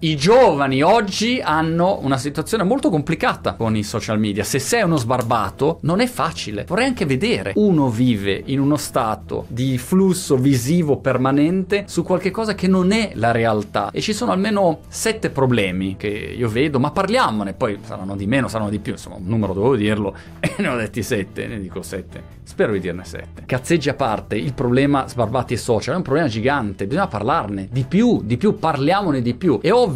I giovani oggi hanno una situazione molto complicata con i social media. Se sei uno sbarbato, non è facile. Vorrei anche vedere. Uno vive in uno stato di flusso visivo permanente su qualche cosa che non è la realtà. E ci sono almeno sette problemi che io vedo, ma parliamone. Poi saranno di meno, saranno di più. Insomma, un numero dovevo dirlo e ne ho detti sette. Ne dico sette. Spero di dirne sette. Cazzeggi a parte, il problema sbarbati e social è un problema gigante. Bisogna parlarne di più, di più, parliamone di più. E ovvio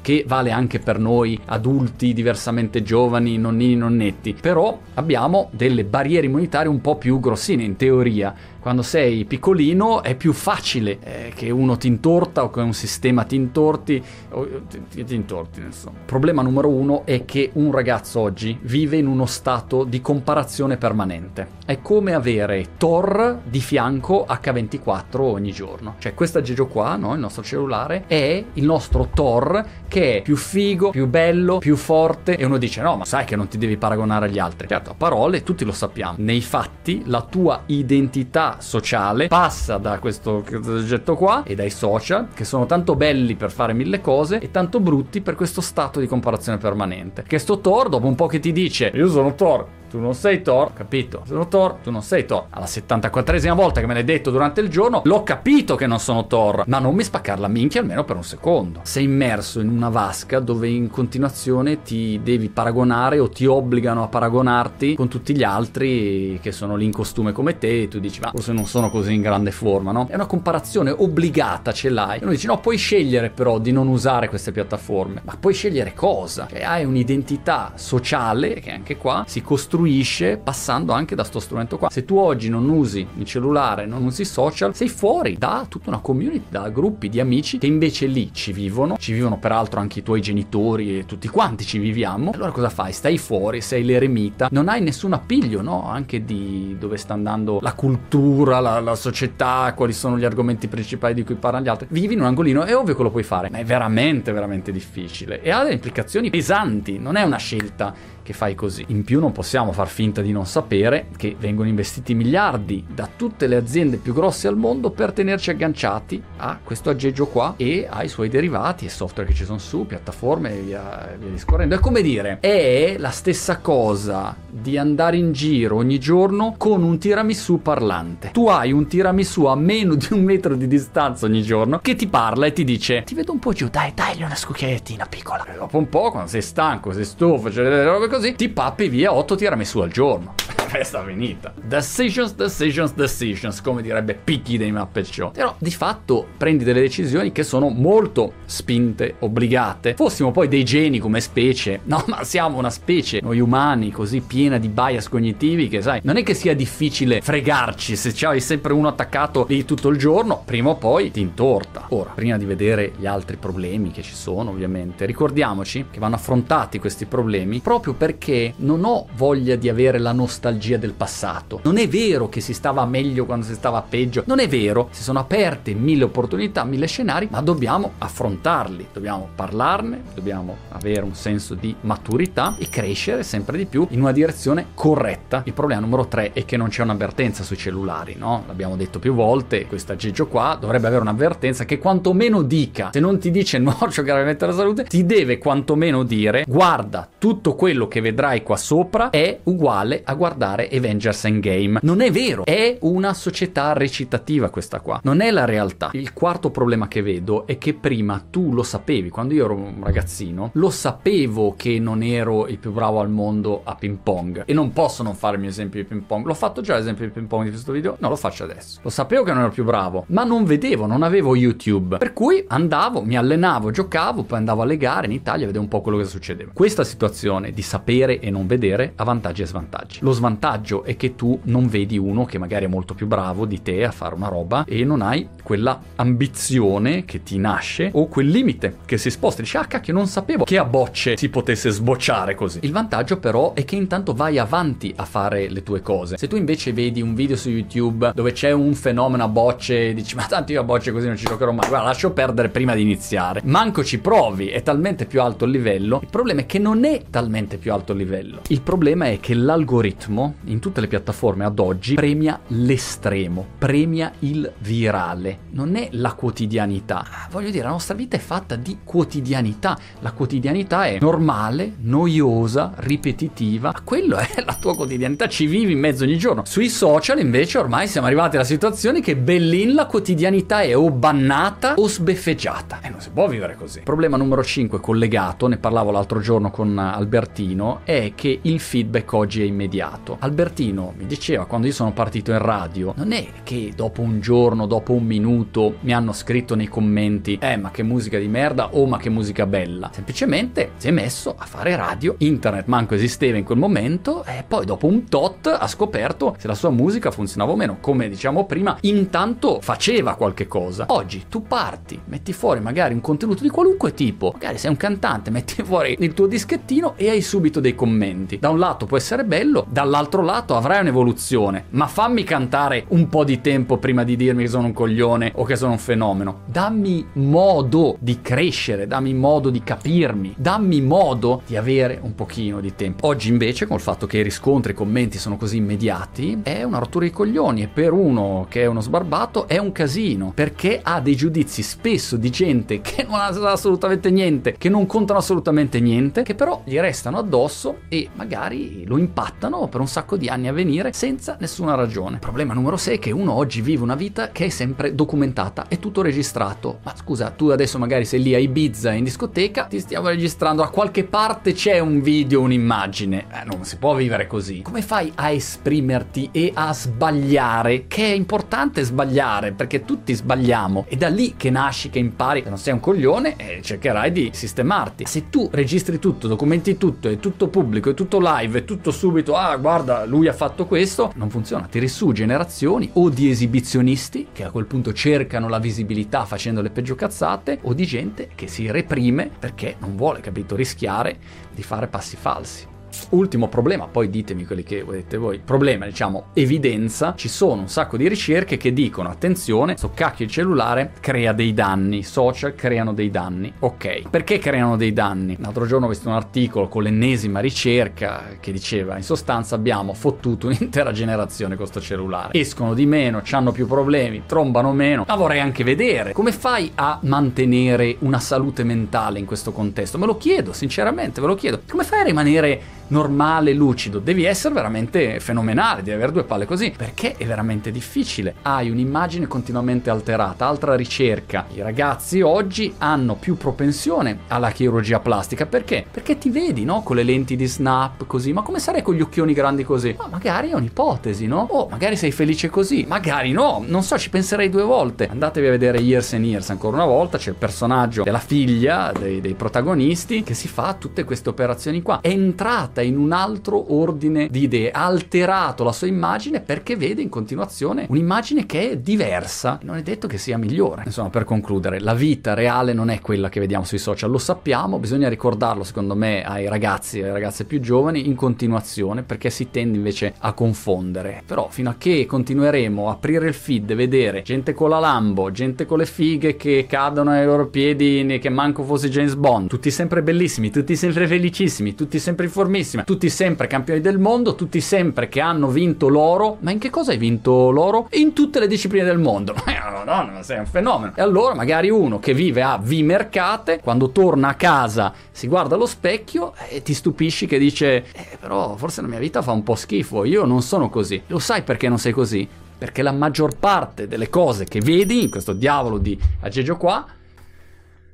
che vale anche per noi adulti diversamente giovani, nonnini, nonnetti, però abbiamo delle barriere immunitarie un po' più grossine in teoria quando sei piccolino è più facile eh, che uno ti intorta o che un sistema ti intorti o ti, ti intorti insomma. Problema numero uno è che un ragazzo oggi vive in uno stato di comparazione permanente. È come avere Thor di fianco H24 ogni giorno. Cioè questo aggeggio qua, no? il nostro cellulare, è il nostro Thor che è più figo, più bello, più forte e uno dice no ma sai che non ti devi paragonare agli altri. Certo, a parole tutti lo sappiamo. Nei fatti la tua identità sociale passa da questo oggetto qua e dai social che sono tanto belli per fare mille cose e tanto brutti per questo stato di comparazione permanente. Che sto Thor dopo un po' che ti dice io sono Thor, tu non sei Thor, capito? Sono Thor, tu non sei Thor. Alla 74esima volta che me l'hai detto durante il giorno, l'ho capito che non sono Thor, ma non mi spaccare la minchia almeno per un secondo. Sei immerso in una vasca dove in continuazione ti devi paragonare o ti obbligano a paragonarti con tutti gli altri che sono lì in costume come te e tu dici ma forse non sono così in grande forma, no? È una comparazione obbligata, ce l'hai. E uno dice no, puoi scegliere però di non usare queste piattaforme, ma puoi scegliere cosa? Che hai un'identità sociale che anche qua si costruisce costruisce passando anche da sto strumento qua. Se tu oggi non usi il cellulare, non usi social, sei fuori da tutta una community, da gruppi di amici che invece lì ci vivono, ci vivono peraltro anche i tuoi genitori e tutti quanti ci viviamo. Allora cosa fai? Stai fuori, sei l'eremita, non hai nessun appiglio, no? Anche di dove sta andando la cultura, la, la società, quali sono gli argomenti principali di cui parlano gli altri. Vivi in un angolino, è ovvio che lo puoi fare, ma è veramente, veramente difficile e ha delle implicazioni pesanti, non è una scelta che fai così. In più non possiamo far finta di non sapere che vengono investiti miliardi da tutte le aziende più grosse al mondo per tenerci agganciati a questo aggeggio qua e ai suoi derivati e software che ci sono su, piattaforme e via, via discorrendo. È come dire, è la stessa cosa di andare in giro ogni giorno con un tiramisù parlante. Tu hai un tiramisù a meno di un metro di distanza ogni giorno che ti parla e ti dice ti vedo un po' giù, dai, dai, una scucchiaiettina piccola. E dopo un po', quando sei stanco, sei stufo, cioè così, ti pappi via 8 tiramisù al giorno. Festa finita. Decisions, decisions, decisions, come direbbe Picchi dei Muppet Show. Però di fatto prendi delle decisioni che sono molto spinte, obbligate. Fossimo poi dei geni come specie, no, ma siamo una specie, noi umani, così piena di bias cognitivi che sai, non è che sia difficile fregarci se c'hai sempre uno attaccato lì tutto il giorno, prima o poi ti intorta. Ora, prima di vedere gli altri problemi che ci sono, ovviamente, ricordiamoci che vanno affrontati questi problemi proprio perché non ho voglia di avere la nostalgia del passato. Non è vero che si stava meglio quando si stava peggio, non è vero, si sono aperte mille opportunità, mille scenari, ma dobbiamo affrontarli, dobbiamo parlarne, dobbiamo avere un senso di maturità e crescere sempre di più in una direzione corretta. Il problema numero tre è che non c'è un'avvertenza sui cellulari, no? L'abbiamo detto più volte, questo aggeggio qua dovrebbe avere un'avvertenza che quantomeno dica, se non ti dice noccio gravemente alla salute, ti deve quantomeno dire guarda, tutto quello che vedrai qua sopra è uguale a guardare Avengers Endgame. Non è vero, è una società recitativa questa qua, non è la realtà. Il quarto problema che vedo è che prima tu lo sapevi, quando io ero un ragazzino, lo sapevo che non ero il più bravo al mondo a ping pong e non posso non fare il mio esempio di ping pong. L'ho fatto già l'esempio di ping pong di questo video, non lo faccio adesso. Lo sapevo che non ero più bravo, ma non vedevo, non avevo YouTube. Per cui andavo, mi allenavo, giocavo, poi andavo alle gare in Italia, vedevo un po' quello che succedeva. Questa situazione di sapere e non vedere ha vantaggi e svantaggi. Lo svantaggio è che tu non vedi uno che magari è molto più bravo di te a fare una roba e non hai quella ambizione che ti nasce o quel limite che si sposta. Dici, ah cacchio, non sapevo che a bocce si potesse sbocciare così. Il vantaggio però è che intanto vai avanti a fare le tue cose. Se tu invece vedi un video su YouTube dove c'è un fenomeno a bocce e dici, ma tanto io a bocce così non ci giocherò mai, guarda, lascio perdere prima di iniziare. Manco ci provi, è talmente più alto il livello. Il problema è che non è talmente più alto il livello. Il problema è che l'algoritmo in tutte le piattaforme ad oggi premia l'estremo, premia il virale, non è la quotidianità. Voglio dire, la nostra vita è fatta di quotidianità. La quotidianità è normale, noiosa, ripetitiva. Quello è la tua quotidianità, ci vivi in mezzo ogni giorno. Sui social invece ormai siamo arrivati alla situazione che bellin la quotidianità è o bannata o sbeffeggiata. E non si può vivere così. Problema numero 5 collegato, ne parlavo l'altro giorno con Albertino, è che il feedback oggi è immediato. Albertino mi diceva quando io sono partito in radio, non è che dopo un giorno, dopo un minuto mi hanno scritto nei commenti, eh ma che musica di merda o ma che musica bella. Semplicemente si è messo a fare radio, internet manco esisteva in quel momento e poi dopo un tot ha scoperto se la sua musica funzionava o meno. Come diciamo prima, intanto faceva qualche cosa. Oggi tu parti, metti fuori magari un contenuto di qualunque tipo, magari sei un cantante, metti fuori il tuo dischettino e hai subito dei commenti. Da un lato può essere bello, dall'altro lato avrai un'evoluzione, ma fammi cantare un po' di tempo prima di dirmi che sono un coglione o che sono un fenomeno. Dammi modo di crescere, dammi modo di capirmi, dammi modo di avere un pochino di tempo. Oggi invece, col fatto che i riscontri, i commenti sono così immediati, è una rottura di coglioni e per uno che è uno sbarbato è un casino, perché ha dei giudizi spesso di gente che non ha assolutamente niente, che non contano assolutamente niente, che però gli restano addosso e magari lo impattano per un sacco di anni a venire senza nessuna ragione. Problema numero 6 è che uno oggi vive una vita che è sempre documentata, è tutto registrato. Ma scusa, tu adesso magari sei lì a Ibiza in discoteca, ti stiamo registrando, da qualche parte c'è un video, un'immagine. Eh, non si può vivere così. Come fai a esprimerti e a sbagliare? Che è importante sbagliare, perché tutti sbagliamo. È da lì che nasci, che impari, che non sei un coglione e cercherai di sistemarti. Se tu registri tutto, documenti tutto, è tutto pubblico, è tutto live, è tutto subito, ah guarda, lui ha fatto questo, non funziona. Tiri su generazioni o di esibizionisti che a quel punto cercano la visibilità facendo le peggio cazzate o di gente che si reprime perché non vuole, capito, rischiare di fare passi falsi. Ultimo problema, poi ditemi quelli che volete voi. Problema, diciamo, evidenza. Ci sono un sacco di ricerche che dicono: attenzione, sto cacchio il cellulare crea dei danni. Social creano dei danni. Ok, perché creano dei danni? L'altro giorno ho visto un articolo con l'ennesima ricerca che diceva: in sostanza abbiamo fottuto un'intera generazione con sto cellulare. Escono di meno, hanno più problemi, trombano meno. Ma vorrei anche vedere come fai a mantenere una salute mentale in questo contesto. Me lo chiedo, sinceramente, ve lo chiedo. Come fai a rimanere normale, lucido, devi essere veramente fenomenale, devi avere due palle così, perché è veramente difficile. Hai un'immagine continuamente alterata. Altra ricerca, i ragazzi oggi hanno più propensione alla chirurgia plastica, perché? Perché ti vedi, no? Con le lenti di snap così, ma come sarei con gli occhioni grandi così? Ma magari è un'ipotesi, no? O magari sei felice così, magari no, non so, ci penserei due volte. Andatevi a vedere Years and Years ancora una volta, c'è il personaggio della figlia dei, dei protagonisti che si fa tutte queste operazioni qua. È entrata in un altro ordine di idee, ha alterato la sua immagine perché vede in continuazione un'immagine che è diversa, non è detto che sia migliore. Insomma, per concludere, la vita reale non è quella che vediamo sui social, lo sappiamo, bisogna ricordarlo secondo me ai ragazzi e alle ragazze più giovani in continuazione perché si tende invece a confondere. Però fino a che continueremo a aprire il feed e vedere gente con la Lambo, gente con le fighe che cadono ai loro piedi che manco fosse James Bond, tutti sempre bellissimi, tutti sempre felicissimi, tutti sempre informissimi, bellissima. Tutti sempre campioni del mondo, tutti sempre che hanno vinto l'oro. Ma in che cosa hai vinto l'oro? In tutte le discipline del mondo. Madonna, ma sei un fenomeno. E allora magari uno che vive a V Mercate, quando torna a casa si guarda allo specchio e ti stupisci che dice eh, però forse la mia vita fa un po' schifo, io non sono così. Lo sai perché non sei così? Perché la maggior parte delle cose che vedi in questo diavolo di aggeggio qua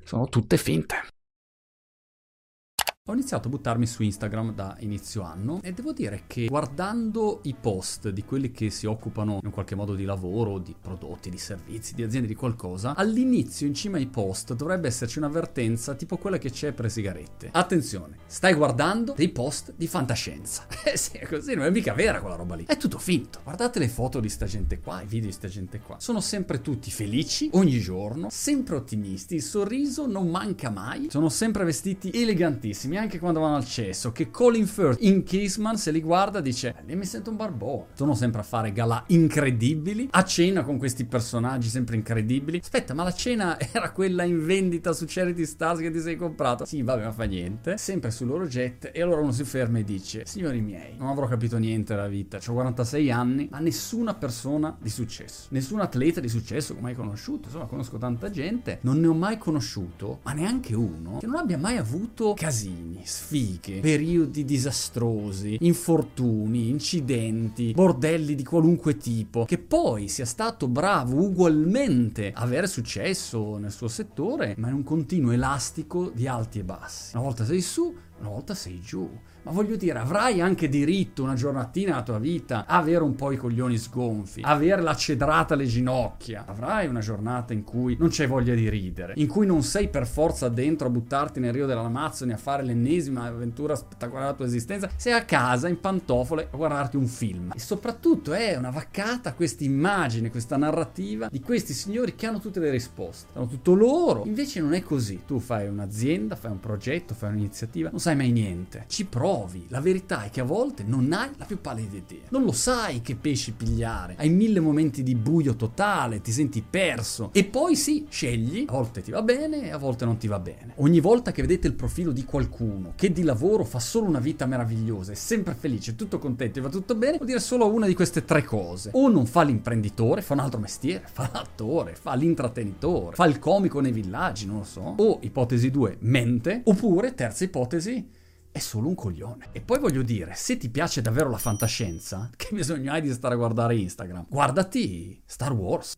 sono tutte finte. Ho iniziato a buttarmi su Instagram da inizio anno e devo dire che guardando i post di quelli che si occupano in qualche modo di lavoro, di prodotti, di servizi, di aziende, di qualcosa, all'inizio in cima ai post dovrebbe esserci un'avvertenza tipo quella che c'è per le sigarette. Attenzione, stai guardando dei post di fantascienza. Eh sì, è così, non è mica vera quella roba lì. È tutto finto. Guardate le foto di sta gente qua, i video di sta gente qua. Sono sempre tutti felici, ogni giorno, sempre ottimisti, il sorriso non manca mai, sono sempre vestiti elegantissimi neanche quando vanno al cesso, che Colin Firth in Kissman se li guarda dice, lì mi sento un barbone. Sono sempre a fare galà incredibili, a cena con questi personaggi sempre incredibili. Aspetta, ma la cena era quella in vendita su Charity Stars che ti sei comprato? Sì, vabbè, ma fa niente. Sempre sul loro jet e allora uno si ferma e dice, signori miei, non avrò capito niente della vita, ho 46 anni, ma nessuna persona di successo, nessun atleta di successo che ho mai conosciuto, insomma conosco tanta gente, non ne ho mai conosciuto, ma neanche uno che non abbia mai avuto casini, sfighe, periodi disastrosi, infortuni, incidenti, bordelli di qualunque tipo, che poi sia stato bravo ugualmente a avere successo nel suo settore, ma in un continuo elastico di alti e bassi. Una volta sei su, una volta sei giù. Ma voglio dire, avrai anche diritto una giornatina nella tua vita a avere un po' i coglioni sgonfi, avere la cedrata alle ginocchia. Avrai una giornata in cui non c'è voglia di ridere, in cui non sei per forza dentro a buttarti nel Rio dell'Amazzoni a fare l'ennesima avventura spettacolare della tua esistenza. Sei a casa in pantofole a guardarti un film. E soprattutto è una vaccata questa immagine, questa narrativa di questi signori che hanno tutte le risposte. Hanno tutto loro. Invece non è così. Tu fai un'azienda, fai un progetto, fai un'iniziativa, non sai mai niente. Ci provi. La verità è che a volte non hai la più pallida idea. Non lo sai che pesci pigliare. Hai mille momenti di buio totale, ti senti perso. E poi sì, scegli. A volte ti va bene, a volte non ti va bene. Ogni volta che vedete il profilo di qualcuno che di lavoro fa solo una vita meravigliosa, è sempre felice, tutto contento e va tutto bene, vuol dire solo una di queste tre cose. O non fa l'imprenditore, fa un altro mestiere, fa l'attore, fa l'intrattenitore, fa il comico nei villaggi, non lo so. O ipotesi 2, mente. Oppure, terza ipotesi, è solo un coglione. E poi voglio dire, se ti piace davvero la fantascienza, che bisogno hai di stare a guardare Instagram? Guardati Star Wars.